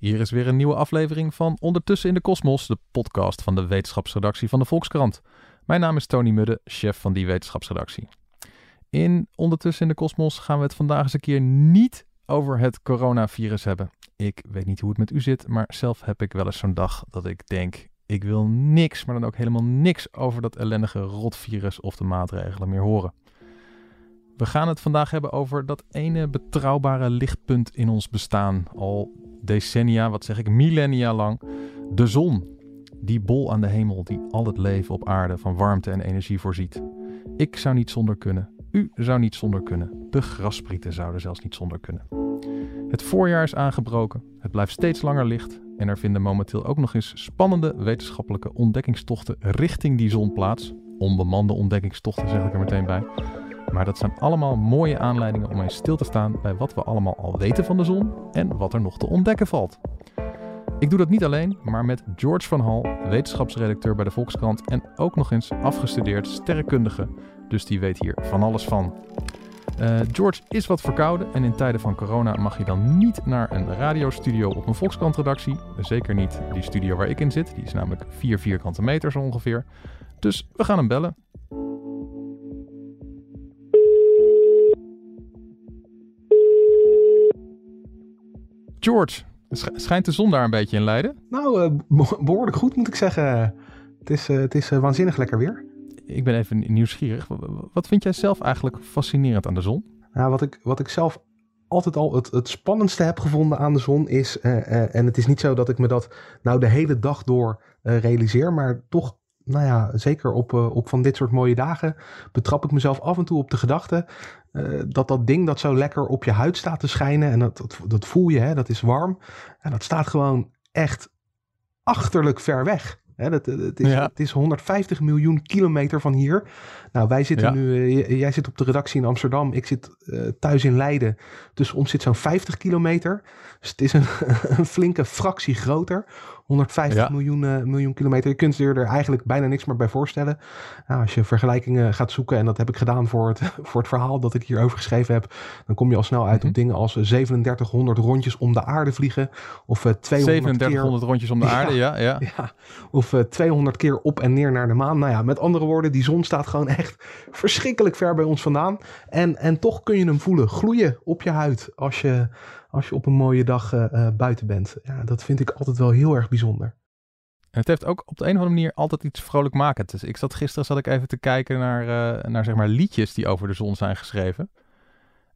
Hier is weer een nieuwe aflevering van Ondertussen in de Kosmos, de podcast van de wetenschapsredactie van de Volkskrant. Mijn naam is Tony Mudde, chef van die wetenschapsredactie. In Ondertussen in de Kosmos gaan we het vandaag eens een keer niet over het coronavirus hebben. Ik weet niet hoe het met u zit, maar zelf heb ik wel eens zo'n dag dat ik denk: ik wil niks, maar dan ook helemaal niks over dat ellendige rotvirus of de maatregelen meer horen. We gaan het vandaag hebben over dat ene betrouwbare lichtpunt in ons bestaan. Al decennia, wat zeg ik, millennia lang. De zon. Die bol aan de hemel die al het leven op aarde van warmte en energie voorziet. Ik zou niet zonder kunnen. U zou niet zonder kunnen. De grasprieten zouden zelfs niet zonder kunnen. Het voorjaar is aangebroken. Het blijft steeds langer licht. En er vinden momenteel ook nog eens spannende wetenschappelijke ontdekkingstochten richting die zon plaats. Onbemande ontdekkingstochten zeg ik er meteen bij. Maar dat zijn allemaal mooie aanleidingen om eens stil te staan bij wat we allemaal al weten van de zon en wat er nog te ontdekken valt. Ik doe dat niet alleen, maar met George van Hal, wetenschapsredacteur bij de Volkskrant en ook nog eens afgestudeerd sterrenkundige. Dus die weet hier van alles van. Uh, George is wat verkouden en in tijden van corona mag je dan niet naar een radiostudio op een Volkskrant-redactie. Zeker niet die studio waar ik in zit, die is namelijk 4 vierkante meter zo ongeveer. Dus we gaan hem bellen. George, schijnt de zon daar een beetje in Leiden? Nou, uh, behoorlijk goed moet ik zeggen. Het is, uh, het is uh, waanzinnig lekker weer. Ik ben even nieuwsgierig. Wat vind jij zelf eigenlijk fascinerend aan de zon? Nou, wat ik, wat ik zelf altijd al het, het spannendste heb gevonden aan de zon is, en het is niet zo dat ik me dat nou de hele dag door realiseer, maar toch nou ja, zeker op, op van dit soort mooie dagen betrap ik mezelf af en toe op de gedachte uh, dat dat ding dat zo lekker op je huid staat te schijnen en dat, dat, dat voel je, hè, dat is warm. En dat staat gewoon echt achterlijk ver weg. Hè, dat, het, is, ja. het is 150 miljoen kilometer van hier. Nou, wij zitten ja. nu, uh, jij zit op de redactie in Amsterdam, ik zit uh, thuis in Leiden. Dus ons zit zo'n 50 kilometer. Dus het is een, een flinke fractie groter. 150 ja. miljoen, uh, miljoen kilometer. Je kunt je er eigenlijk bijna niks meer bij voorstellen. Nou, als je vergelijkingen gaat zoeken, en dat heb ik gedaan voor het, voor het verhaal dat ik hierover geschreven heb, dan kom je al snel uit mm -hmm. op dingen als 3700 rondjes om de aarde vliegen. Of uh, 200 3700 keer, rondjes om de aarde, ja. ja, ja. Of uh, 200 keer op en neer naar de maan. Nou ja, met andere woorden, die zon staat gewoon echt verschrikkelijk ver bij ons vandaan. En, en toch kun je hem voelen, gloeien op je huid als je als je op een mooie dag uh, uh, buiten bent. Ja, dat vind ik altijd wel heel erg bijzonder. En het heeft ook op de een of andere manier altijd iets vrolijkmakends. Dus ik zat gisteren zat ik even te kijken naar, uh, naar zeg maar liedjes die over de zon zijn geschreven.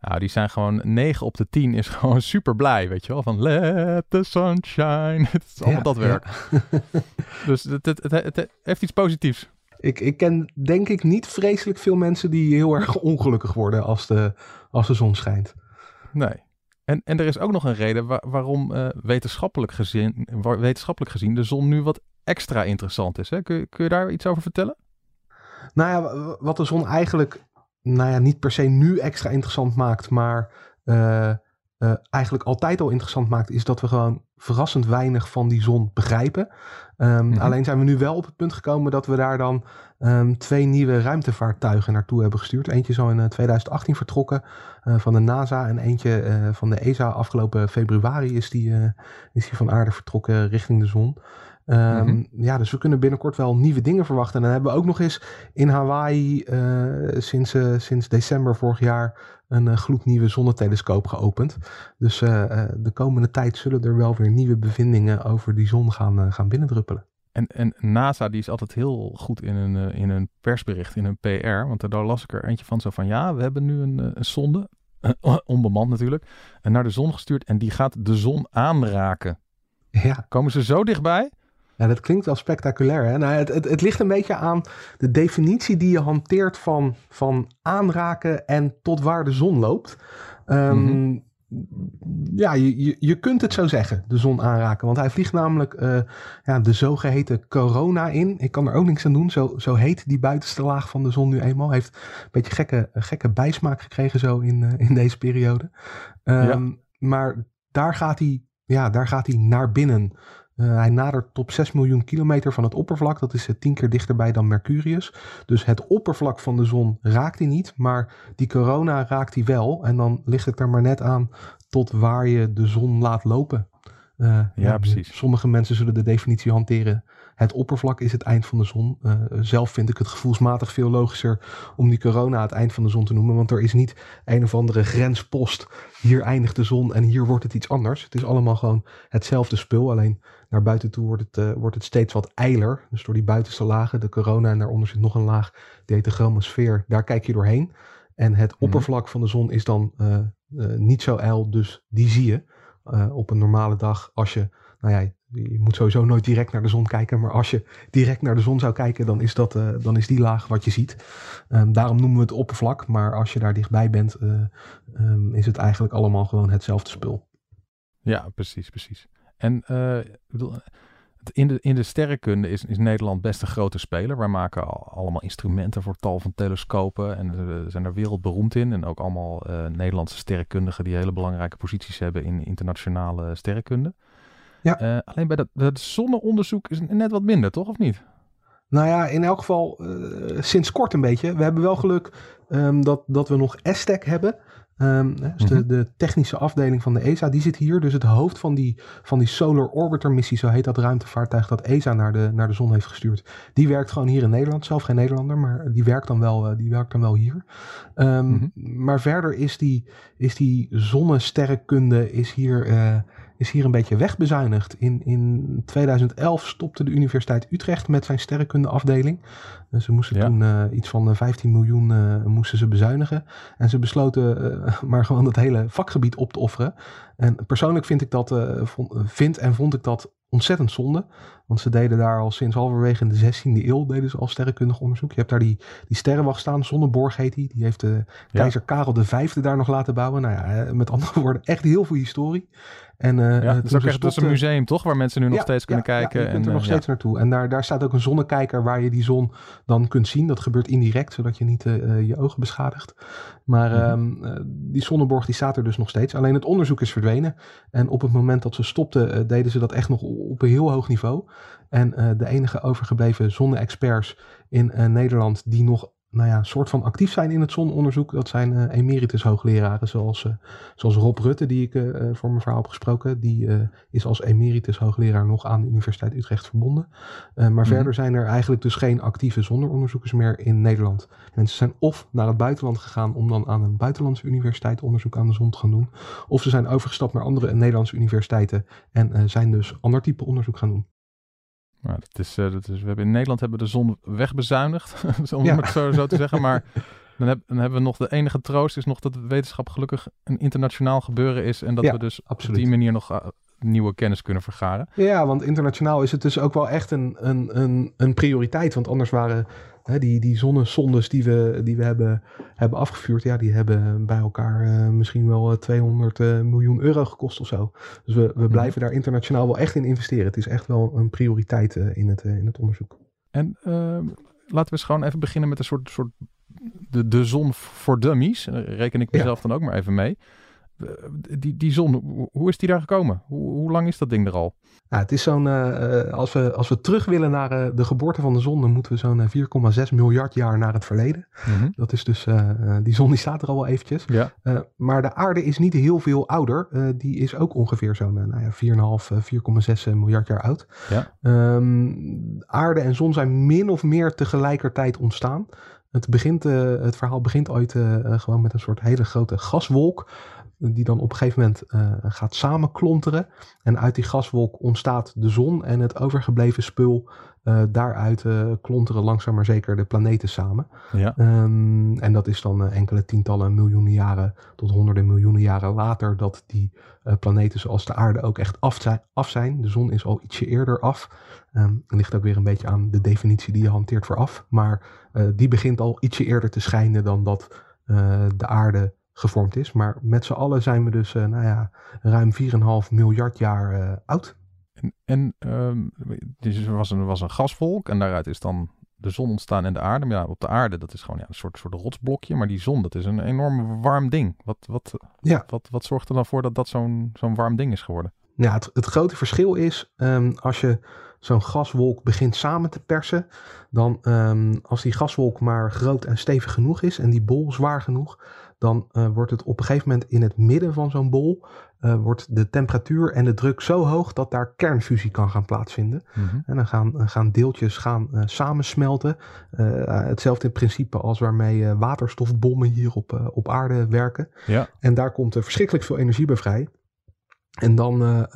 Nou, die zijn gewoon 9 op de 10 is gewoon super blij, weet je wel. Van let the sunshine. Het is allemaal ja, dat werk. Ja. dus het, het, het, het, heeft iets positiefs. Ik, ik ken denk ik niet vreselijk veel mensen die heel erg ongelukkig worden als de, als de zon schijnt. Nee. En, en er is ook nog een reden waar, waarom uh, wetenschappelijk, gezien, wetenschappelijk gezien de zon nu wat extra interessant is. Hè? Kun, kun je daar iets over vertellen? Nou ja, wat de zon eigenlijk nou ja, niet per se nu extra interessant maakt, maar uh, uh, eigenlijk altijd al interessant maakt, is dat we gewoon verrassend weinig van die zon begrijpen. Um, mm-hmm. Alleen zijn we nu wel op het punt gekomen dat we daar dan um, twee nieuwe ruimtevaartuigen naartoe hebben gestuurd. Eentje zo in uh, 2018 vertrokken uh, van de NASA en eentje uh, van de ESA. Afgelopen februari is die, is die van aarde vertrokken richting de zon. Um, mm-hmm. Ja, dus we kunnen binnenkort wel nieuwe dingen verwachten. En dan hebben we ook nog eens in Hawaii sinds, sinds december vorig jaar een uh, gloednieuwe zonnetelescoop geopend. Dus uh, uh, de komende tijd zullen er wel weer nieuwe bevindingen over die zon gaan, gaan binnendruppelen. En, en NASA die is altijd heel goed in een, in een persbericht, in een PR. Want daar las ik er eentje van zo van... ja, we hebben nu een, een sonde, onbemand natuurlijk... naar de zon gestuurd en die gaat de zon aanraken. Ja. Komen ze zo dichtbij... Ja, dat klinkt wel spectaculair. Hè? Nou, het, het, het, ligt een beetje aan de definitie die je hanteert van, van aanraken en tot waar de zon loopt. Um, mm-hmm. Ja, je, je, je kunt het zo zeggen, de zon aanraken. Want hij vliegt namelijk uh, ja, de zogeheten corona in. Ik kan er ook niks aan doen. Zo, zo heet die buitenste laag van de zon nu eenmaal. Heeft een beetje gekke, gekke bijsmaak gekregen zo in, uh, in deze periode. Um, ja. Maar daar gaat hij, ja, daar gaat hij naar binnen. Uh, hij nadert top 6 miljoen kilometer van het oppervlak. Dat is uh, 10 keer dichterbij dan Mercurius. Dus het oppervlak van de zon raakt hij niet. Maar die corona raakt hij wel. En dan ligt het er maar net aan tot waar je de zon laat lopen. ja, precies. Sommige mensen zullen de definitie hanteren het oppervlak is het eind van de zon. Uh, zelf vind ik het gevoelsmatig veel logischer om die corona het eind van de zon te noemen. Want er is niet een of andere grenspost. Hier eindigt de zon en hier wordt het iets anders. Het is allemaal gewoon hetzelfde spul. Alleen naar buiten toe wordt het, uh, wordt het steeds wat eiler. Dus door die buitenste lagen, de corona en daaronder zit nog een laag, die heet de chromosfeer. Daar kijk je doorheen. En het mhm. oppervlak van de zon is dan uh, niet zo ijl, dus die zie je op een normale dag als je nou ja, je moet sowieso nooit direct naar de zon kijken. Maar als je direct naar de zon zou kijken, dan is, dat, dan is die laag wat je ziet. Um, daarom noemen we het oppervlak. Maar als je daar dichtbij bent, um, is het eigenlijk allemaal gewoon hetzelfde spul. Ja, precies, precies. En uh, bedoel, in, de, in de sterrenkunde is, is Nederland best een grote speler. Wij maken al, allemaal instrumenten voor tal van telescopen. En we zijn er wereldberoemd in. En ook allemaal Nederlandse sterrenkundigen die hele belangrijke posities hebben in internationale sterrenkunde. Ja. Uh, alleen bij dat, dat zonneonderzoek is net wat minder, toch? Of niet? Nou ja, in elk geval uh, sinds kort een beetje. We hebben wel geluk um, dat, dat we nog ESTEC hebben. Um, dus de, mhm. de, technische afdeling van de ESA, die zit hier. Dus het hoofd van die, van die Solar Orbiter missie, zo heet dat ruimtevaartuig dat ESA naar de, naar de zon heeft gestuurd. Die werkt gewoon hier in Nederland. Zelf geen Nederlander, maar die werkt dan wel, uh, die werkt dan wel hier. Um, mm -hmm. Maar verder is die, is die zonnesterrenkunde is hier... Uh, is hier een beetje wegbezuinigd. In, in 2011 stopte de Universiteit Utrecht met zijn sterrenkundeafdeling. Uh, ze moesten toen uh, iets van 15 eh, miljoen uh, moesten ze bezuinigen. En ze besloten maar gewoon het hele vakgebied op te offeren. En persoonlijk vind ik dat, vond, vind en vond ik dat ontzettend zonde. Want ze deden daar al sinds halverwege de 16e eeuw deden ze al sterrenkundig onderzoek. Je hebt daar die, die sterrenwacht staan, Zonneborg heet die. Die heeft de keizer Karel V daar nog laten bouwen. Nou ja, met andere woorden, echt heel veel historie. En, uh, ja, dat, is echt, een museum toch, waar mensen nu nog steeds kunnen kijken. Ja, je kunt er nog steeds naartoe. En daar, daar staat ook een zonnekijker waar je die zon dan kunt zien. Dat gebeurt indirect, zodat je niet uh, je ogen beschadigt. Maar mm um, die Zonneborg die staat er dus nog steeds. Alleen het onderzoek is verdwenen. En op het moment dat ze stopten, deden ze dat echt nog op een heel hoog niveau. En de enige overgebleven zonne-experts in Nederland die nog nou ja, soort van actief zijn in het zononderzoek. Dat zijn uh, emeritus hoogleraren zoals, uh, zoals Rob Rutte, die ik uh, voor mijn verhaal heb gesproken. Die is als emeritus hoogleraar nog aan de Universiteit Utrecht verbonden. maar mhm. verder zijn er eigenlijk dus geen actieve zonneonderzoekers meer in Nederland. Mensen zijn of naar het buitenland gegaan om dan aan een buitenlandse universiteit onderzoek aan de zon te gaan doen. Of ze zijn overgestapt naar andere Nederlandse universiteiten en zijn dus ander type onderzoek gaan doen. Nou, dat is, uh, dat is, we hebben in Nederland hebben de zon wegbezuinigd, om het zo, zo te zeggen. Maar dan, heb, dan, hebben we nog de enige troost is nog dat wetenschap gelukkig een internationaal gebeuren is. En dat we dus absoluut. op die manier nog uh, nieuwe kennis kunnen vergaren. Ja, want internationaal is het dus ook wel echt een, een, een, een prioriteit. Want anders waren hè, die, die zonnesondes die we, die we hebben, hebben afgevuurd, ja, die hebben bij elkaar uh, misschien wel 200 uh, eh, miljoen euro gekost of zo. Dus we, we mhm. blijven daar internationaal wel echt in investeren. Het is echt wel een prioriteit uh, in, het, in het onderzoek. En ehm, laten we eens gewoon even beginnen met een soort, soort de, de zon voor dummies. reken ik mezelf ja. dan ook maar even mee. Eh, die, die zon, hoe is die daar gekomen? Hoe, hoe lang is dat ding er al? Ja, het is zo'n, uh, als, we, als we terug willen naar uh, de geboorte van de zon, dan moeten we zo'n 4,6 miljard jaar naar het verleden. Mm-hmm. Dat is dus, die zon die staat er al wel eventjes. Ja. maar de aarde is niet heel veel ouder. die is ook ongeveer zo'n nou ja, 4,5, 4,6 miljard jaar oud. Ja. Um, aarde en zon zijn min of meer tegelijkertijd ontstaan. Het, begint, het verhaal begint ooit gewoon met een soort hele grote gaswolk die dan op een gegeven moment uh, gaat samenklonteren. En uit die gaswolk ontstaat de zon en het overgebleven spul. Uh, daaruit uh, klonteren langzaam maar zeker de planeten samen. Ja. Um, en dat is dan enkele tientallen miljoenen jaren tot honderden miljoenen jaren later dat die planeten zoals de aarde ook echt af zijn. Af zijn. De zon is al ietsje eerder af. Um, ligt ook weer een beetje aan de definitie die je hanteert voor af. Maar die begint al ietsje eerder te schijnen dan dat de aarde gevormd is. Maar met z'n allen zijn we dus, uh, nou ja, ruim 4,5 miljard jaar uh, oud. En, en um, dus er was een, was een gasvolk en daaruit is dan de zon ontstaan en de aarde. Maar ja, op de aarde, dat is gewoon ja, een soort, soort rotsblokje. Maar die zon, dat is een enorm warm ding. Wat, wat, ja. wat, wat zorgt er dan voor dat dat zo'n zo'n warm ding is geworden? Ja, het, het grote verschil is, um, als je zo'n gaswolk begint samen te persen, dan um, als die gaswolk maar groot en stevig genoeg is en die bol zwaar genoeg, dan wordt het op een gegeven moment in het midden van zo'n bol wordt de temperatuur en de druk zo hoog dat daar kernfusie kan gaan plaatsvinden. Mhm. En dan gaan, gaan deeltjes gaan, samensmelten. hetzelfde in principe als waarmee waterstofbommen hier op, op aarde werken. Ja. En daar komt verschrikkelijk veel energie bij vrij. En dan,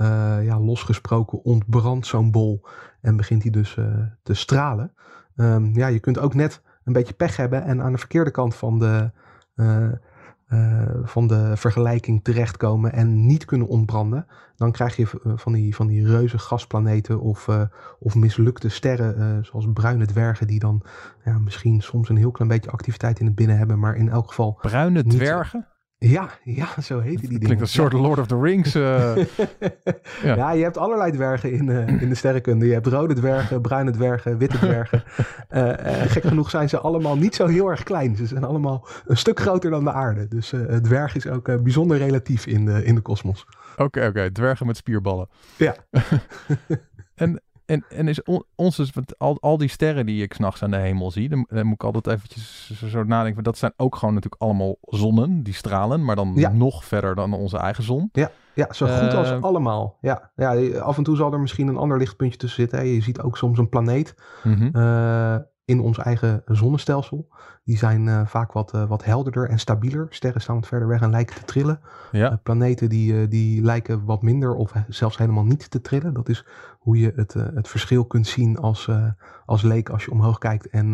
ja, losgesproken, ontbrandt zo'n bol en begint hij dus te stralen. Ehm, ja, je kunt ook net een beetje pech hebben en aan de verkeerde kant van de, uh, uh, van de vergelijking terechtkomen en niet kunnen ontbranden. Dan krijg je eh, van die, van die reuze gasplaneten of, of mislukte sterren, zoals bruine dwergen, die dan ja, misschien soms een heel klein beetje activiteit in het binnen hebben, maar in elk geval. Bruine dwergen? Ja, ja, zo heette die dingen. Klinkt een soort Lord of the Rings. Uh... ja. ja. je hebt allerlei dwergen in, uh, in de sterrenkunde. Je hebt rode dwergen, bruine dwergen, witte dwergen. Uh, gek genoeg zijn ze allemaal niet zo heel erg klein. Ze zijn allemaal een stuk groter dan de aarde. Dus dwerg is ook bijzonder relatief in de, in de kosmos. Oké, oké. Dwergen met spierballen. Ja. en en, en is on, onze, al, al die sterren die ik s'nachts aan de hemel zie, dan, dan, moet ik altijd eventjes zo nadenken. Dat zijn ook gewoon natuurlijk allemaal zonnen, die stralen, maar dan nog verder dan onze eigen zon. Ja, ja zo goed als eh, allemaal. Ja. ja, af en toe zal er misschien een ander lichtpuntje tussen zitten. Je ziet ook soms een planeet. Uh, in ons eigen zonnestelsel. Die zijn uh, vaak wat, uh, wat helderder en stabieler. Sterren staan wat verder weg en lijken te trillen. Ja. Uh, planeten die, die lijken wat minder of zelfs helemaal niet te trillen. Dat is hoe je het, het verschil kunt zien als, als leek als je omhoog kijkt. En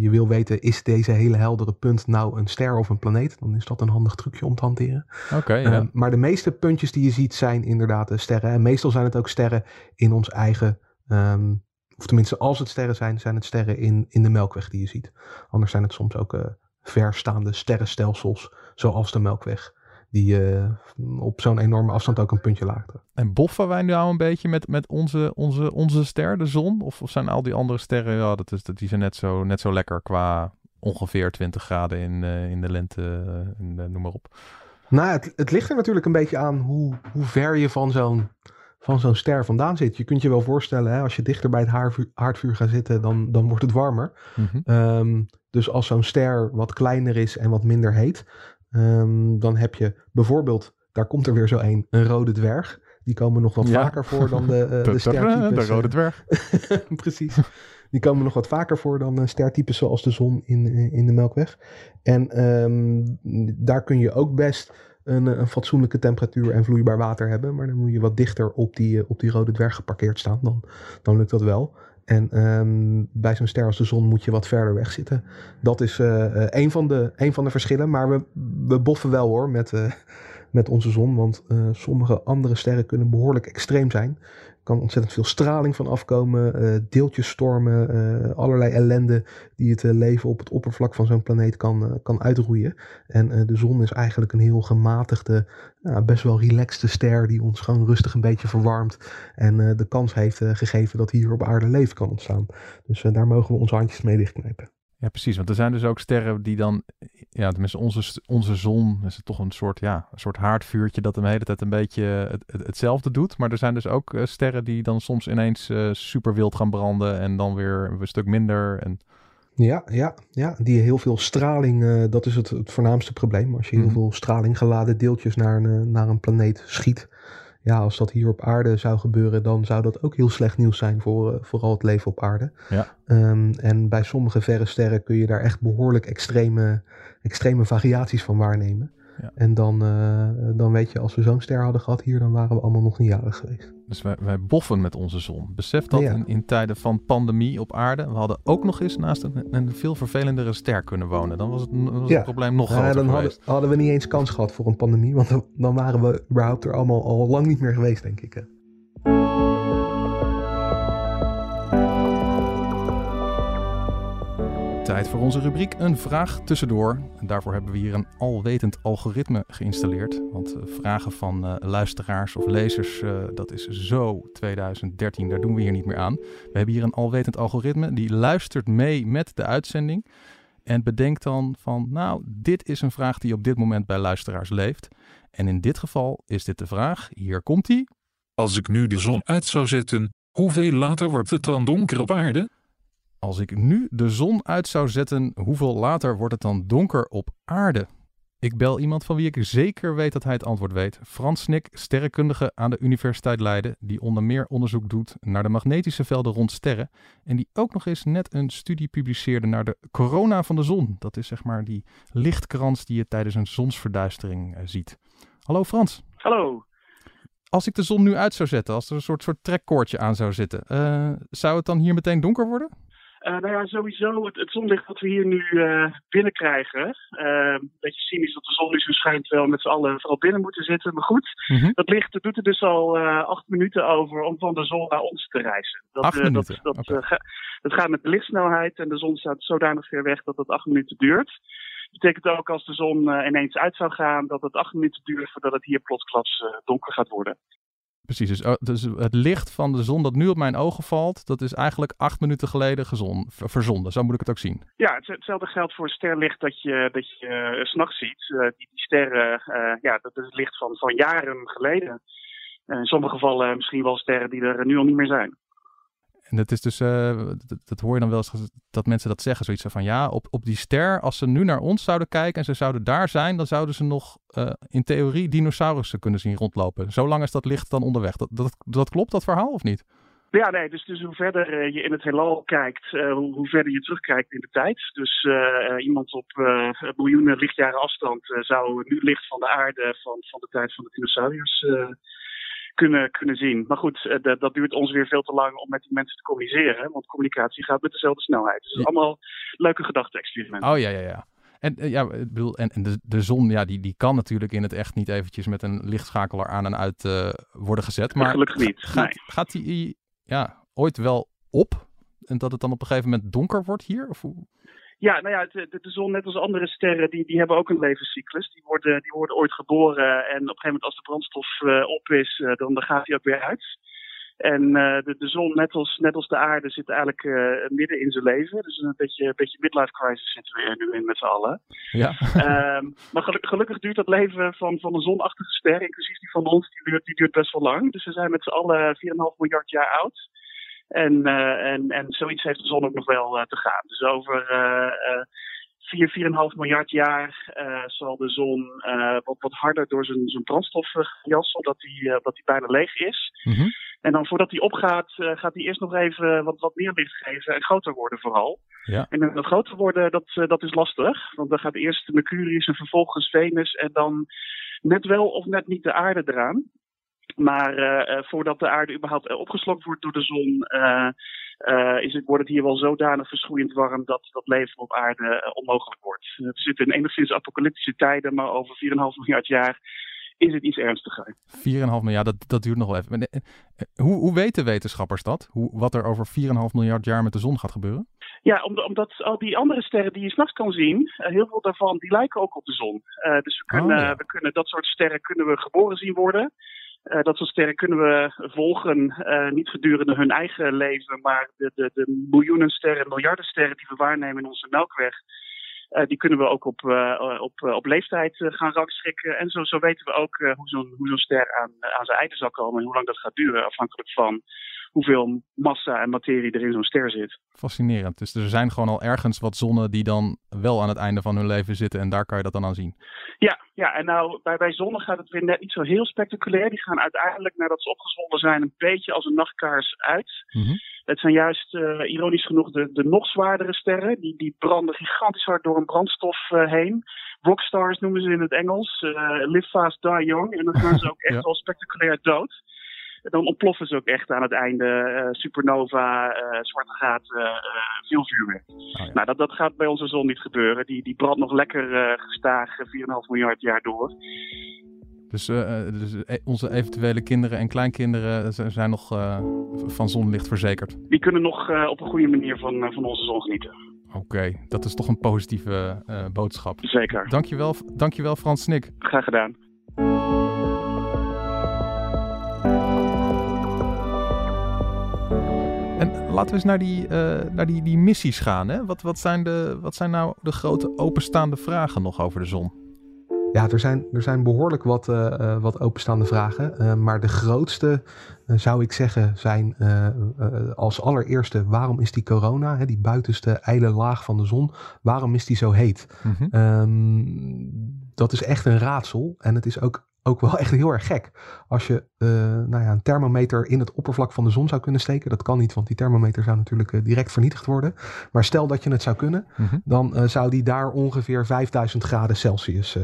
je wil weten, is deze hele heldere punt nou een ster of een planeet? Dan is dat een handig trucje om te hanteren. Oké. ja. maar de meeste puntjes die je ziet zijn inderdaad sterren. En meestal zijn het ook sterren in ons eigen... Um, of tenminste, als het sterren zijn, zijn het sterren in, in de Melkweg die je ziet. Anders zijn het soms ook uh, verstaande sterrenstelsels, zoals de Melkweg. Die uh, op zo'n enorme afstand ook een puntje lagen. En boffen wij nu al een beetje met, met onze, onze, onze ster, de zon? Of, of zijn al die andere sterren, ja, dat is, dat, die zijn net zo, net zo lekker qua ongeveer 20 graden in, uh, in de lente, in de, noem maar op. Nou, het, het ligt er natuurlijk een beetje aan hoe, hoe ver je van zo'n van zo'n ster vandaan zit. Je kunt je wel voorstellen, hè, als je dichter bij het haardvuur, haardvuur gaat zitten, dan, dan wordt het warmer. Mm -hmm. um, dus als zo'n ster wat kleiner is en wat minder heet, um, dan heb je bijvoorbeeld, daar komt er weer zo een, een rode dwerg. Die komen nog wat ja. vaker voor dan de, uh, de, de stertypes. De rode dwerg. Precies. Die komen nog wat vaker voor dan stertypes zoals de zon in, in de Melkweg. En um, daar kun je ook best een, een, fatsoenlijke temperatuur en vloeibaar water hebben. Maar dan moet je wat dichter op die, op die rode dwerg geparkeerd staan. Dan, dan lukt dat wel. En um, bij zo'n ster als de zon moet je wat verder weg zitten. Dat is uh, een, van de, een van de verschillen. Maar we, we boffen wel hoor met, met onze zon. Want sommige andere sterren kunnen behoorlijk extreem zijn. Kan ontzettend veel straling van afkomen. Uh, deeltjesstormen. Uh, allerlei ellende die het uh, leven op het oppervlak van zo'n planeet kan, kan uitroeien. En de zon is eigenlijk een heel gematigde, best wel relaxte ster. Die ons gewoon rustig een beetje verwarmt. En de kans heeft gegeven dat hier op aarde leven kan ontstaan. Dus daar mogen we onze handjes mee dichtknijpen. Ja, precies. Want er zijn dus ook sterren die dan, ja, tenminste onze, onze zon is het toch een soort, ja, een soort haardvuurtje dat de hele tijd een beetje het, het, hetzelfde doet. Maar er zijn dus ook uh, sterren die dan soms ineens uh, super wild gaan branden en dan weer een stuk minder. En... Ja, ja, ja, die heel veel straling, uh, dat is het, het voornaamste probleem. Als je heel mm. veel straling geladen deeltjes naar een, naar een planeet schiet. Ja, als dat hier op aarde zou gebeuren, dan zou dat ook heel slecht nieuws zijn voor uh, vooral het leven op aarde. Ja. Um, en bij sommige verre sterren kun je daar echt behoorlijk extreme, extreme variaties van waarnemen. Ja. En dan, uh, dan weet je, als we zo'n ster hadden gehad hier, dan waren we allemaal nog niet jarig geweest. Dus wij, wij boffen met onze zon. Besef dat Ja. in, in tijden van pandemie op aarde. We hadden ook nog eens naast een, een veel vervelendere ster kunnen wonen. Dan was het, was Ja. het probleem nog groter dan hadden, geweest. hadden we niet eens kans gehad voor een pandemie, want dan, dan waren we überhaupt er allemaal al lang niet meer geweest, denk ik. hè. Tijd voor onze rubriek Een Vraag Tussendoor. En daarvoor hebben we hier een alwetend algoritme geïnstalleerd. Want eh, vragen van eh, luisteraars of lezers, eh, dat is zo 2013, daar doen we hier niet meer aan. We hebben hier een alwetend algoritme die luistert mee met de uitzending. En bedenkt dan van, nou, dit is een vraag die op dit moment bij luisteraars leeft. En in dit geval is dit de vraag, hier komt die. Als ik nu de zon uit zou zetten, hoeveel later wordt het dan donker op aarde? Als ik nu de zon uit zou zetten, hoeveel later wordt het dan donker op aarde? Ik bel iemand van wie ik zeker weet dat hij het antwoord weet. Frans Snik, sterrenkundige aan de Universiteit Leiden, die onder meer onderzoek doet naar de magnetische velden rond sterren. En die ook nog eens net een studie publiceerde naar de corona van de zon. Dat is zeg maar die lichtkrans die je tijdens een zonsverduistering uh, ziet. Hallo Frans. Hallo. Als ik de zon nu uit zou zetten, als er een soort, soort trekkoordje aan zou zitten, uh, zou het dan hier meteen donker worden? Uh, nou ja, sowieso het, het, zonlicht wat we hier nu uh, binnenkrijgen. Uh, een beetje cynisch dat de zon nu zo schijnt wel met z'n allen vooral binnen moeten zitten. Maar goed, mm -hmm. dat licht dat doet er dus al acht minuten over om van de zon naar ons te reizen. Dat, acht minuten? dat, dat, okay. ga, dat gaat met de lichtsnelheid en de zon staat zodanig ver weg dat dat acht minuten duurt. Dat betekent ook als de zon ineens uit zou gaan dat het acht minuten duurt voordat het hier plotsklaps donker gaat worden. Precies, dus, uh, dus, het licht van de zon dat nu op mijn ogen valt, dat is eigenlijk acht minuten geleden gezon, verzonden. Zo moet ik het ook zien. Ja, het, hetzelfde geldt voor sterlicht dat je, dat je uh, s'nachts ziet. Uh, die, die, sterren, ja, dat is het licht van, van jaren geleden. in sommige gevallen misschien wel sterren die er nu al niet meer zijn. En dat is dus, uh, dat, hoor je dan wel eens dat mensen dat zeggen. Zoiets van ja, op, op die ster, als ze nu naar ons zouden kijken en ze zouden daar zijn, dan zouden ze nog uh, in theorie dinosaurussen kunnen zien rondlopen. Zo lang is dat licht dan onderweg. Dat, dat, klopt, dat verhaal, of niet? Ja, nee, dus, dus hoe verder uh, je in het heelal kijkt, uh, hoe, verder je terugkijkt in de tijd. Dus uh, iemand op miljoenen lichtjaren afstand zou nu licht van de aarde van, van de tijd van de dinosauriërs kunnen, kunnen zien. Maar goed, uh, dat, dat duurt ons weer veel te lang om met die mensen te communiceren. Want communicatie gaat met dezelfde snelheid. Dus ja. allemaal leuke gedachte-experimenten. Oh ja, ja, ja. En, uh, ja, ik bedoel, en, en de, de zon, ja, die, die kan natuurlijk in het echt niet eventjes met een lichtschakelaar aan en uit uh, worden gezet. Maar gelukkig niet. Gaat, nee. gaat die ja, ooit wel op? En dat het dan op een gegeven moment donker wordt hier? Of hoe? Ja, nou ja, de, de, zon, net als andere sterren, die, die hebben ook een levenscyclus. Die worden, die worden ooit geboren en op een gegeven moment als de brandstof uh, op is, uh, dan, dan gaat die ook weer uit. En uh, de, de zon, net als, net als de aarde, zit eigenlijk midden in zijn leven. Dus een beetje, een beetje midlife crisis zitten we er nu in met z'n allen. Ja. um, maar gelukkig, gelukkig duurt dat leven van, van een zonachtige ster, inclusief die van ons, die duurt, die duurt best wel lang. Dus we zijn met z'n allen 4,5 miljard jaar oud. En, uh, en, en zoiets heeft de zon ook nog wel uh, te gaan. Dus over uh, 4, 4,5 miljard jaar zal de zon wat, wat harder door zijn, zijn brandstof jassen, omdat die, dat die bijna leeg is. Mm -hmm. En dan voordat die opgaat, gaat hij eerst nog even wat, wat meer licht geven en groter worden vooral. Ja. En dat groter worden, dat, dat is lastig. Want dan gaat eerst Mercurius en vervolgens Venus en dan net wel of net niet de aarde eraan. Maar uh, voordat de aarde überhaupt opgeslokt wordt door de zon, uh, uh, is het, wordt het hier wel zodanig verschroeiend warm dat dat leven op aarde onmogelijk wordt. We zitten in enigszins apocalyptische tijden, maar over 4,5 miljard jaar is het iets ernstiger. 4,5 miljard, dat, dat duurt nog wel even. Hoe, hoe weten wetenschappers dat? Hoe, wat er over 4,5 miljard jaar met de zon gaat gebeuren? Ja, omdat, omdat al die andere sterren die je s'nachts kan zien, heel veel daarvan die lijken ook op de zon. dus we kunnen, Oh, ja. we kunnen dat soort sterren kunnen we geboren zien worden. Uh, dat soort sterren kunnen we volgen, uh, niet gedurende hun eigen leven, maar de, de, de miljoenen sterren, miljarden sterren die we waarnemen in onze melkweg, uh, die kunnen we ook op, op, op leeftijd gaan rangschikken. En zo, zo weten we ook hoe zo'n hoe zo'n ster aan, aan zijn einde zal komen en hoe lang dat gaat duren, afhankelijk van hoeveel massa en materie er in zo'n ster zit. Fascinerend. Dus er zijn gewoon al ergens wat zonnen die dan wel aan het einde van hun leven zitten en daar kan je dat dan aan zien. Ja, ja en nou bij, bij zonnen gaat het weer net niet zo heel spectaculair. Die gaan uiteindelijk, nadat ze opgezwollen zijn, een beetje als een nachtkaars uit. Mm -hmm. Het zijn juist, uh, ironisch genoeg, de, de nog zwaardere sterren. Die, die branden gigantisch hard door een brandstof uh, heen. Rockstars noemen ze in het Engels. Uh, live fast, die young. En dan gaan ze ook echt ja. wel spectaculair dood dan ontploffen ze ook echt aan het einde. Uh, supernova, uh, zwarte gaten, uh, veel vuurwerk. Oh, ja. Nou, dat, dat gaat bij onze zon niet gebeuren. Die, die brandt nog lekker gestaag 4,5 miljard jaar door. Dus, dus, onze eventuele kinderen en kleinkinderen zijn nog van zonlicht verzekerd? Die kunnen nog op een goede manier van, van onze zon genieten. Oké, okay, dat is toch een positieve boodschap. Zeker. Dankjewel, dankjewel Frans Snik. Graag gedaan. Laten we eens naar die, uh, naar die, die missies gaan. Hè? Wat, wat, zijn de, wat zijn nou de grote openstaande vragen nog over de zon? Ja, er zijn, er zijn behoorlijk wat, uh, uh, wat openstaande vragen. Uh, maar de grootste zou ik zeggen zijn als allereerste: waarom is die corona, hè, die buitenste ijle laag van de zon, waarom is die zo heet? Mm -hmm. um, dat is echt een raadsel. En het is ook ook wel echt heel erg gek. Als je uh, nou ja, een thermometer in het oppervlak van de zon zou kunnen steken. Dat kan niet, want die thermometer zou natuurlijk uh, direct vernietigd worden. Maar stel dat je het zou kunnen, mm -hmm. dan uh, zou die daar ongeveer 5000 graden Celsius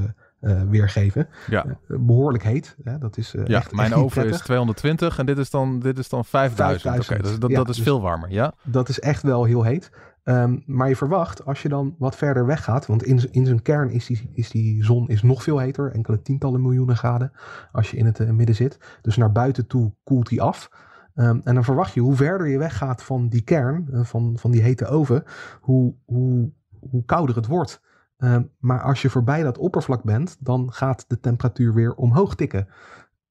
weergeven. Ja. behoorlijk heet. Hè? Dat is, ja, echt, mijn echt oven is 220 en dit is dan, dit is dan 5000. 5000. Oké, okay, dat, ja, dat is dus veel warmer. Ja? Dat is echt wel heel heet. Um, maar je verwacht, als je dan wat verder weggaat, want in, in zijn kern is die, is die zon is nog veel heter, enkele tientallen miljoenen graden, als je in het uh, midden zit. Dus naar buiten toe koelt die af. Um, en dan verwacht je, hoe verder je weggaat van die kern, uh, van, van die hete oven, hoe, hoe, hoe kouder het wordt. Um, maar als je voorbij dat oppervlak bent, dan gaat de temperatuur weer omhoog tikken.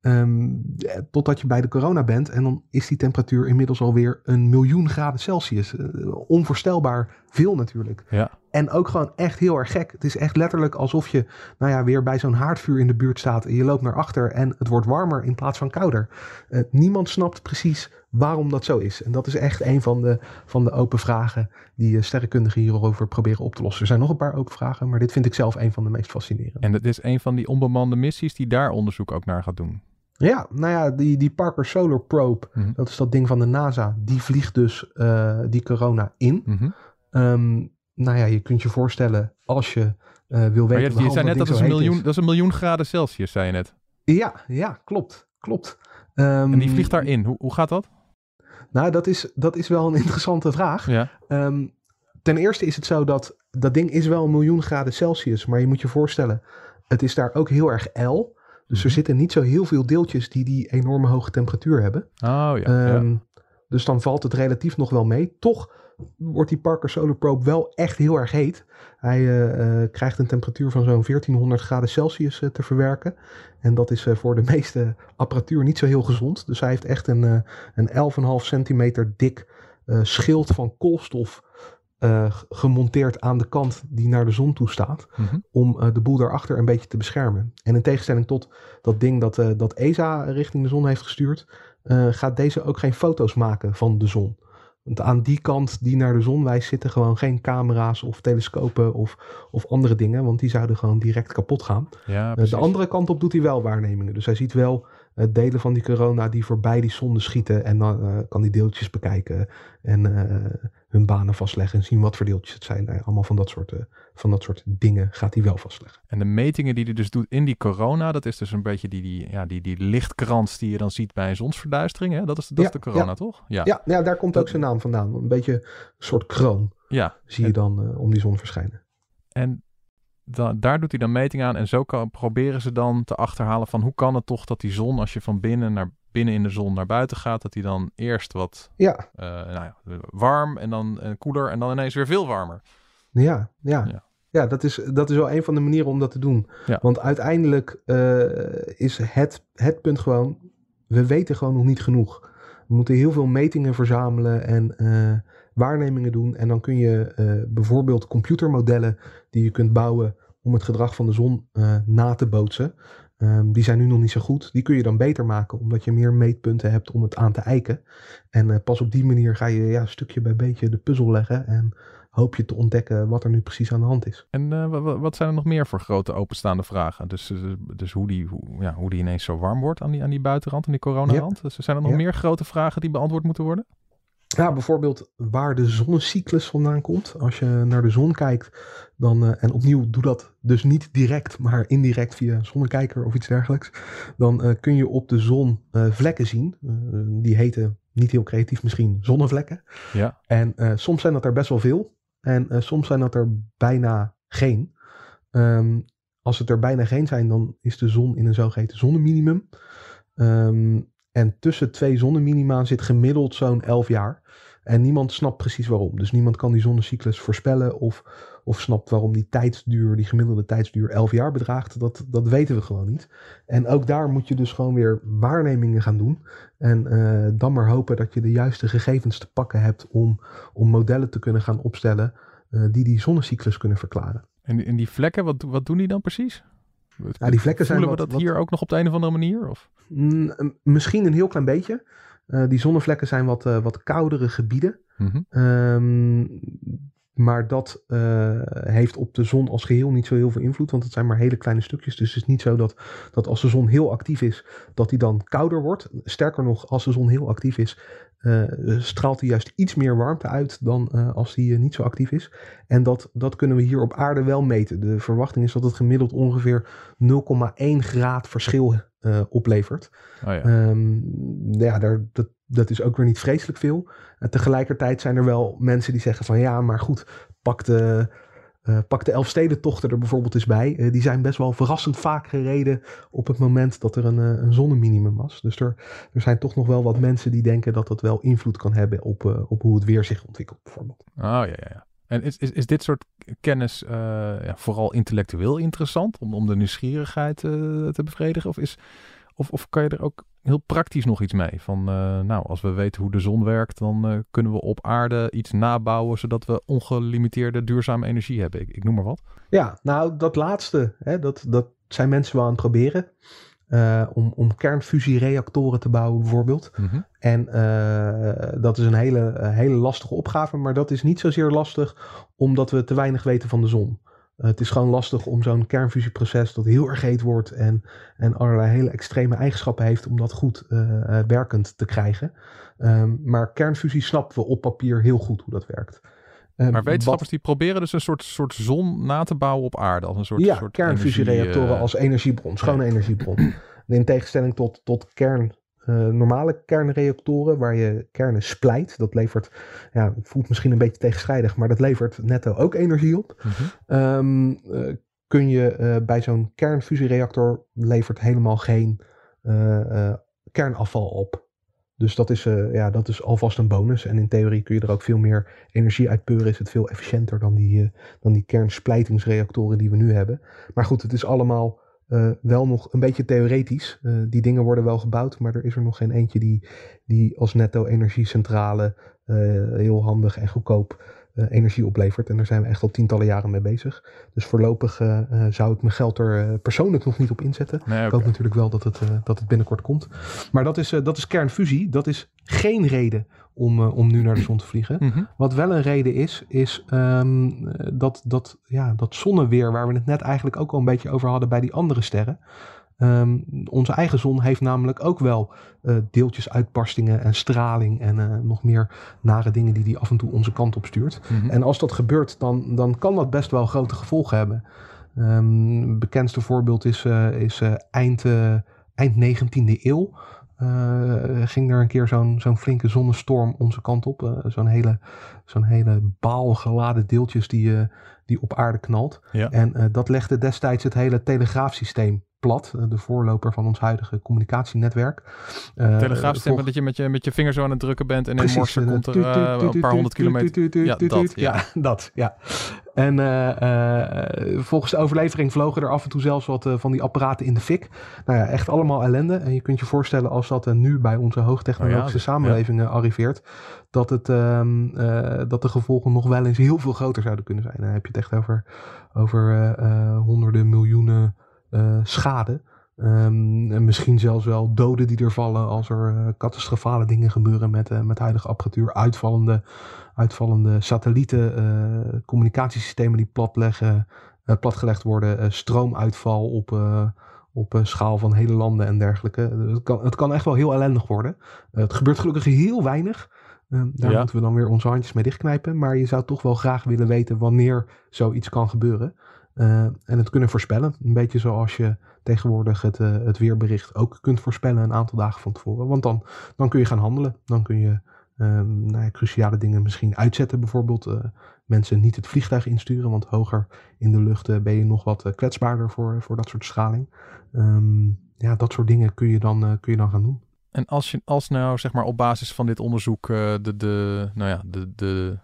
Um, totdat je bij de corona bent. En dan is die temperatuur inmiddels alweer een miljoen graden Celsius. Uh, onvoorstelbaar veel natuurlijk. Ja. En ook gewoon echt heel erg gek. Het is echt letterlijk alsof je nou ja, weer bij zo'n haardvuur in de buurt staat. En je loopt naar achter en het wordt warmer in plaats van kouder. Uh, niemand snapt precies waarom dat zo is. En dat is echt een van de, van de open vragen die sterrenkundigen hierover proberen op te lossen. Er zijn nog een paar open vragen, maar dit vind ik zelf een van de meest fascinerende. En het is een van die onbemande missies die daar onderzoek ook naar gaat doen. Ja, nou ja, die, die Parker Solar Probe, mm -hmm. dat is dat ding van de NASA, die vliegt dus uh, die corona in. Mm -hmm. um, nou ja, je kunt je voorstellen als je uh, wil weten... Maar je, je zei net dat is, een miljoen, is. dat is een miljoen graden Celsius, zei je net. Ja, ja, klopt, klopt. Um, en die vliegt daarin, hoe, hoe gaat dat? Nou, dat is, dat is wel een interessante vraag. Ja. Um, ten eerste is het zo dat dat ding is wel een miljoen graden Celsius, maar je moet je voorstellen, het is daar ook heel erg ijl. Dus er zitten niet zo heel veel deeltjes die die enorme hoge temperatuur hebben. Oh ja, um, ja. Dus dan valt het relatief nog wel mee. Toch wordt die Parker Solar Probe wel echt heel erg heet. Hij uh, uh, krijgt een temperatuur van zo'n 1400 graden Celsius uh, te verwerken. En dat is voor de meeste apparatuur niet zo heel gezond. Dus hij heeft echt een, een 11,5 centimeter dik schild van koolstof uh, gemonteerd aan de kant die naar de zon toe staat. Mm -hmm. Om uh, de boel daarachter een beetje te beschermen. En in tegenstelling tot dat ding dat, uh, dat ESA richting de zon heeft gestuurd, gaat deze ook geen foto's maken van de zon. Want aan die kant die naar de zon wijst zitten gewoon geen camera's of telescopen of, of andere dingen. Want die zouden gewoon direct kapot gaan. Ja, de andere kant op doet hij wel waarnemingen. Dus hij ziet wel uh, delen van die corona die voorbij die zonde schieten. En dan uh, kan die deeltjes bekijken en uh, hun banen vastleggen. En zien wat voor deeltjes het zijn. Nou, allemaal van dat, soort, van dat soort dingen gaat hij wel vastleggen. En de metingen die hij dus doet in die corona. Dat is dus een beetje die, die, ja, die, die lichtkrans die je dan ziet bij zonsverduistering. Hè? Dat is, dat ja, is de corona ja. toch? Ja. Ja, ja, daar komt dat, ook zijn naam vandaan. Een beetje een soort kroon ja. zie je dan om die zon verschijnen. En da daar doet hij dan meting aan. En zo kan, proberen ze dan te achterhalen van hoe kan het toch dat die zon, als je van binnen naar binnen in de zon naar buiten gaat, dat die dan eerst wat ja. Uh, nou ja, warm en dan uh, koeler en dan ineens weer veel warmer. Ja, ja. Ja. Ja, dat is, dat is wel een van de manieren om dat te doen. Ja. Want uiteindelijk uh, is het, het punt gewoon, we weten gewoon nog niet genoeg. We moeten heel veel metingen verzamelen en waarnemingen doen. En dan kun je bijvoorbeeld computermodellen die je kunt bouwen om het gedrag van de zon na te bootsen. Um, die zijn nu nog niet zo goed. Die kun je dan beter maken, omdat je meer meetpunten hebt om het aan te eiken. En pas op die manier ga je ja, stukje bij beetje de puzzel leggen. En hoop je te ontdekken wat er nu precies aan de hand is. En uh, wat zijn er nog meer voor grote openstaande vragen? Dus, dus hoe, die, hoe, ja, hoe die ineens zo warm wordt aan die, aan die buitenrand, aan die coronarand. Dus zijn er nog meer grote vragen die beantwoord moeten worden? Ja, bijvoorbeeld waar de zonnecyclus vandaan komt. Als je naar de zon kijkt, dan, uh, en opnieuw doe dat dus niet direct, maar indirect via een zonnekijker of iets dergelijks. Dan uh, kun je op de zon uh, vlekken zien. die heten, niet heel creatief misschien, zonnevlekken. Ja. En soms zijn dat er best wel veel. En soms zijn dat er bijna geen. Um, als het er bijna geen zijn, dan is de zon in een zogeheten zonneminimum. Um, en tussen twee zonneminima zit gemiddeld zo'n 11 jaar. En niemand snapt precies waarom. Dus niemand kan die zonnecyclus voorspellen of, of snapt waarom die tijdsduur, die gemiddelde tijdsduur 11 jaar bedraagt. Dat, dat weten we gewoon niet. En ook daar moet je dus gewoon weer waarnemingen gaan doen. En uh, dan maar hopen dat je de juiste gegevens te pakken hebt om, om modellen te kunnen gaan opstellen uh, die die zonnecyclus kunnen verklaren. En, en die vlekken, wat, wat doen die dan precies? Ja, die vlekken zijn Voelen we wat- dat wat- hier ook nog op de een of andere manier? Of? Mm, misschien een heel klein beetje. Eh, die zonnevlekken zijn wat, eh, wat koudere gebieden. Mhm. Ehm, maar dat eh, heeft op de zon als geheel niet zo heel veel invloed, want het zijn maar hele kleine stukjes. Dus het is niet zo dat, dat als de zon heel actief is, dat die dan kouder wordt. Sterker nog, als de zon heel actief is, straalt hij juist iets meer warmte uit dan als die eh, niet zo actief is. En dat, dat kunnen we hier op aarde wel meten. De verwachting is dat het gemiddeld ongeveer 0,1 graad verschil eh, oplevert. Oh ja. Ehm, ja, daar, dat, dat is ook weer niet vreselijk veel. En tegelijkertijd zijn er wel mensen die zeggen van ja, maar goed, pak de, eh, pak de Elfstedentochten er bijvoorbeeld eens bij. Eh, die zijn best wel verrassend vaak gereden op het moment dat er een, eh, een zonneminimum was. Dus er, er zijn toch nog wel wat mensen die denken dat dat wel invloed kan hebben op, eh, op hoe het weer zich ontwikkelt bijvoorbeeld. Oh ja, ja, ja. En is, is, is dit soort kennis eh, ja, vooral intellectueel interessant om, om de nieuwsgierigheid eh, te bevredigen? Of, is, of, of kan je er ook heel praktisch nog iets mee? Van eh, nou, als we weten hoe de zon werkt, dan kunnen we op aarde iets nabouwen zodat we ongelimiteerde duurzame energie hebben. Ik, ik noem maar wat. Ja, nou dat laatste, hè, dat, dat zijn mensen wel aan het proberen. Eh, om, om kernfusiereactoren te bouwen bijvoorbeeld. Mhm. En eh, dat is een hele, een hele lastige opgave, maar dat is niet zozeer lastig omdat we te weinig weten van de zon. Eh, het is gewoon lastig om zo'n kernfusieproces dat heel erg heet wordt en, en allerlei hele extreme eigenschappen heeft om dat goed eh, eh, werkend te krijgen. Ehm, maar kernfusie snappen we op papier heel goed hoe dat werkt. Eh, Maar wat- wetenschappers die proberen dus een soort, soort zon na te bouwen op aarde. Als een soort, ja, soort kernfusiereactoren energie, eh, als energiebron, schone ja. energiebron. In tegenstelling tot, tot kern, eh, normale kernreactoren, waar je kernen splijt. Dat levert, ja, het voelt misschien een beetje tegenstrijdig, maar dat levert netto ook energie op. mhm. Ehm, eh, kun je bij zo'n kernfusiereactor levert helemaal geen kernafval op. Dus dat is, eh, ja, dat is alvast een bonus. En in theorie kun je er ook veel meer energie uit peuren. Is het veel efficiënter dan die, eh, dan die kernsplijtingsreactoren die we nu hebben. Maar goed, het is allemaal eh, wel nog een beetje theoretisch. Die dingen worden wel gebouwd, maar er is er nog geen eentje die, die als netto energiecentrale eh, heel handig en goedkoop energie oplevert. En daar zijn we echt al tientallen jaren mee bezig. Dus voorlopig eh, eh, zou ik mijn geld er eh, persoonlijk nog niet op inzetten. Nee, Ik hoop natuurlijk wel dat het, eh, dat het binnenkort komt. Maar dat is, eh, dat is kernfusie. Dat is geen reden om, eh, om nu naar de zon te vliegen. Mhm. Wat wel een reden is, is ehm, eh, dat, dat, ja, dat zonneweer waar we het net eigenlijk ook al een beetje over hadden bij die andere sterren. Ehm, onze eigen zon heeft namelijk ook wel eh, deeltjesuitbarstingen en straling en eh, nog meer nare dingen die die af en toe onze kant op stuurt. Mhm. En als dat gebeurt, dan, dan kan dat best wel grote gevolgen hebben. Het bekendste voorbeeld is, eh, is eind, eind 19e eeuw. ging er een keer zo'n zo'n flinke zonnestorm onze kant op. zo'n hele, zo'n hele baal geladen deeltjes die, die op aarde knalt. Ja. En dat legde destijds het hele telegraafsysteem plat. eh, de voorloper van ons huidige communicatienetwerk. Telegraafstem, volg- dat je met je, met je vinger zo aan het drukken bent en in Precies, morse en, komt er een paar honderd kilometer. Ja, dat, ja. Dat, ja. En eh, volgens de overlevering vlogen er af en toe zelfs wat van die apparaten in de fik. Nou ja, echt allemaal ellende. En je kunt je voorstellen als dat nu bij onze hoogtechnologische Oh ja, samenlevingen arriveert, dat, het, ehm, eh, dat de gevolgen nog wel eens heel veel groter zouden kunnen zijn. Dan heb je het echt over, over honderden miljoenen schade. Ehm, en misschien zelfs wel doden die er vallen als er eh, catastrofale dingen gebeuren met, eh, met huidige apparatuur. Uitvallende, uitvallende satellieten, eh, communicatiesystemen die platleggen, eh, platgelegd worden, eh, stroomuitval op, eh, op eh, schaal van hele landen en dergelijke. Het kan, het kan echt wel heel ellendig worden. Eh, het gebeurt gelukkig heel weinig. Ehm, daar Ja. moeten we dan weer onze handjes mee dichtknijpen. Maar je zou toch wel graag willen weten wanneer zoiets kan gebeuren. Eh, en het kunnen voorspellen. Een beetje zoals je tegenwoordig het, eh, het weerbericht ook kunt voorspellen een aantal dagen van tevoren. Want dan, dan kun je gaan handelen. Dan kun je ehm, nou ja, cruciale dingen misschien uitzetten. Bijvoorbeeld eh, mensen niet het vliegtuig insturen. Want hoger in de lucht ben je nog wat kwetsbaarder voor, voor dat soort straling. Ehm, ja, dat soort dingen kun je dan, kun je dan gaan doen. En als, je, als nou zeg maar op basis van dit onderzoek de, de, nou ja, de, de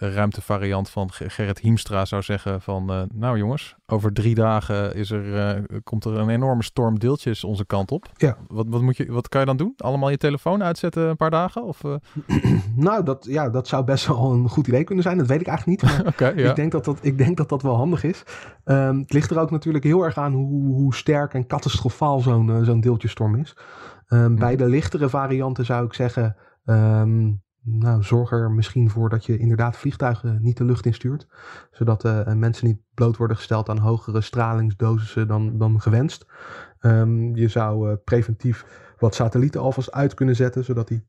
de ruimtevariant van Ge- Gerrit Hiemstra zou zeggen van... eh, nou jongens, over drie dagen is er, eh, komt er een enorme storm deeltjes onze kant op. Ja. Wat, wat, moet je, wat kan je dan doen? Allemaal je telefoon uitzetten een paar dagen? Of, eh, Nou, dat, ja, dat zou best wel een goed idee kunnen zijn. Dat weet ik eigenlijk niet. Maar ja. ik, denk dat dat, ik denk dat dat wel handig is. Ehm, het ligt er ook natuurlijk heel erg aan hoe, hoe sterk en catastrofaal zo'n zo'n deeltjestorm is. Ehm, Bij de lichtere varianten zou ik zeggen... ehm, nou, zorg er misschien voor dat je inderdaad vliegtuigen niet de lucht instuurt. Zodat eh, mensen niet bloot worden gesteld aan hogere stralingsdosissen dan, dan gewenst. Ehm, je zou eh, preventief wat satellieten alvast uit kunnen zetten, zodat die,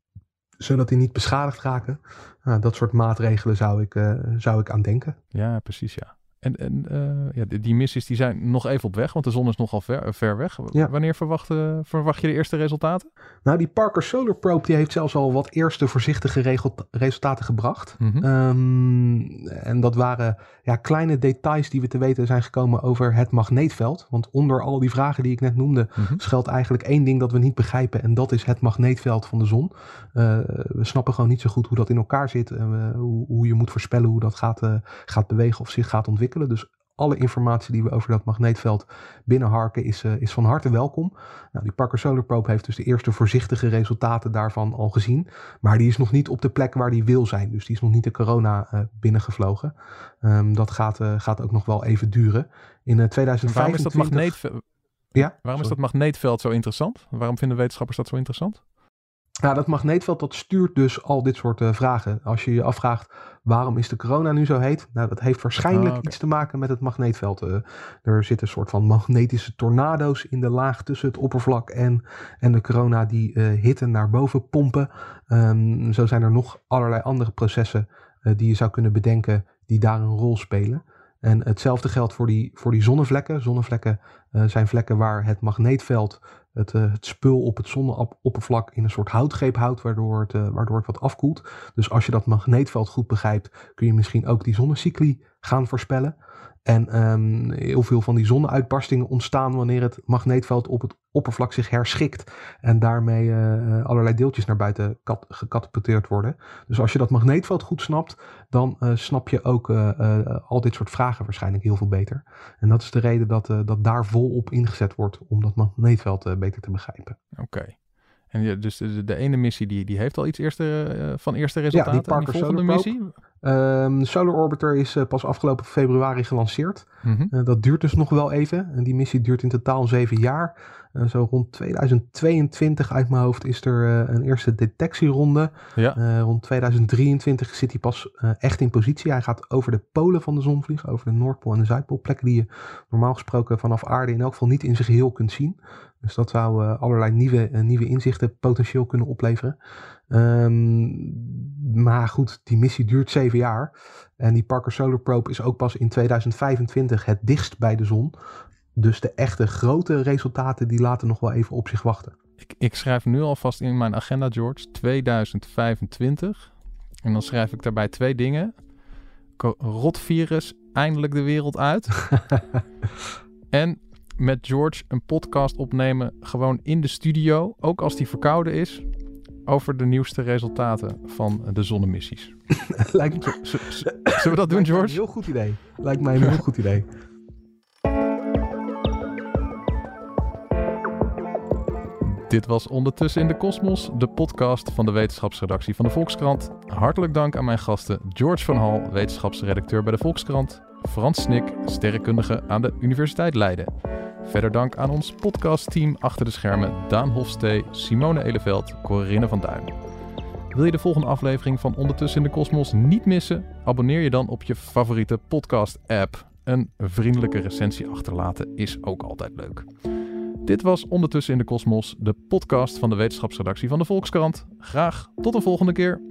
zodat die niet beschadigd raken. Nou, dat soort maatregelen zou ik, eh, zou ik aan denken. Ja, precies, ja. En, en eh, ja, die, die missies die zijn nog even op weg, want de zon is nogal ver, ver weg. Ja. Wanneer verwacht, eh, verwacht je de eerste resultaten? Nou, die Parker Solar Probe die heeft zelfs al wat eerste voorzichtige regel- resultaten gebracht. Mhm. Ehm, en dat waren ja, kleine details die we te weten zijn gekomen over het magneetveld. Want onder al die vragen die ik net noemde, Mhm. schuilt eigenlijk één ding dat we niet begrijpen. En dat is het magneetveld van de zon. Eh, we snappen gewoon niet zo goed hoe dat in elkaar zit. En hoe, hoe je moet voorspellen hoe dat gaat, eh, gaat bewegen of zich gaat ontwikkelen. Dus alle informatie die we over dat magneetveld binnenharken is, eh, is van harte welkom. Nou, die Parker Solar Probe heeft dus de eerste voorzichtige resultaten daarvan al gezien. Maar die is nog niet op de plek waar die wil zijn. Dus die is nog niet de corona eh, binnengevlogen. Ehm, dat gaat, eh, gaat ook nog wel even duren. In eh, En 2025... waarom is dat magneetveld? Ja, Waarom is dat magneetveld zo interessant? Waarom vinden wetenschappers dat zo interessant? Ja, dat magneetveld dat stuurt dus al dit soort eh, vragen. Als je je afvraagt waarom is de corona nu zo heet? Nou, dat heeft waarschijnlijk oké. iets te maken met het magneetveld. Eh, er zitten een soort van magnetische tornado's in de laag tussen het oppervlak en, en de corona die eh, hitte naar boven pompen. Ehm, zo zijn er nog allerlei andere processen die je zou kunnen bedenken die daar een rol spelen. En hetzelfde geldt voor die, voor die zonnevlekken. Zonnevlekken zijn vlekken waar het magneetveld het, eh, het spul op het zonneoppervlak in een soort houtgreep houdt, waardoor het, eh, waardoor het wat afkoelt. Dus als je dat magneetveld goed begrijpt, kun je misschien ook die zonnecycli gaan voorspellen. En ehm, heel veel van die zonneuitbarstingen ontstaan wanneer het magneetveld op het oppervlak zich herschikt. En daarmee eh, eh, allerlei deeltjes naar buiten kat- gecatapulteerd worden. Dus als je dat magneetveld goed snapt, dan eh, snap je ook al dit soort vragen waarschijnlijk heel veel beter. En dat is de reden dat, dat daar volop ingezet wordt om dat magneetveld beter te begrijpen. Oké. En ja, dus de, de ene missie die, die heeft al iets eerste, van eerste resultaten. En Parker volgende Solar missie? Ehm, Solar Orbiter is eh, pas afgelopen februari gelanceerd. Mhm. Eh, dat duurt dus nog wel even. En die missie duurt in totaal zeven jaar. Eh, zo rond 2022 uit mijn hoofd is er een eerste detectieronde. Ja. Rond 2023 zit hij pas echt in positie. Hij gaat over de polen van de zon vliegen, over de Noordpool en de Zuidpool. Plekken die je normaal gesproken vanaf aarde in elk geval niet in zijn geheel kunt zien. Dus dat zou allerlei nieuwe, nieuwe inzichten potentieel kunnen opleveren. Ehm, maar goed, die missie duurt zeven jaar. En die Parker Solar Probe is ook pas in 2025 het dichtst bij de zon. Dus de echte grote resultaten die laten nog wel even op zich wachten. Ik, ik schrijf nu alvast in mijn agenda, George, 2025. En dan schrijf ik daarbij twee dingen. Rotvirus eindelijk de wereld uit. en met George een podcast opnemen, gewoon in de studio, ook als die verkouden is, over de nieuwste resultaten van de zonnemissies. Lijkt me, Z- Zullen we dat doen, een George? heel goed idee. Lijkt mij een heel goed idee. Dit was Ondertussen in de Kosmos, de podcast van de wetenschapsredactie van de Volkskrant. Hartelijk dank aan mijn gasten George van Hal, wetenschapsredacteur bij de Volkskrant, Frans Snik, sterrenkundige aan de Universiteit Leiden. Verder dank aan ons podcastteam achter de schermen Daan Hofstee, Simone Eleveld, Corinne van Duin. Wil je de volgende aflevering van Ondertussen in de Kosmos niet missen? Abonneer je dan op je favoriete podcast-app. Een vriendelijke recensie achterlaten is ook altijd leuk. Dit was Ondertussen in de Kosmos, de podcast van de wetenschapsredactie van de Volkskrant. Graag tot een volgende keer.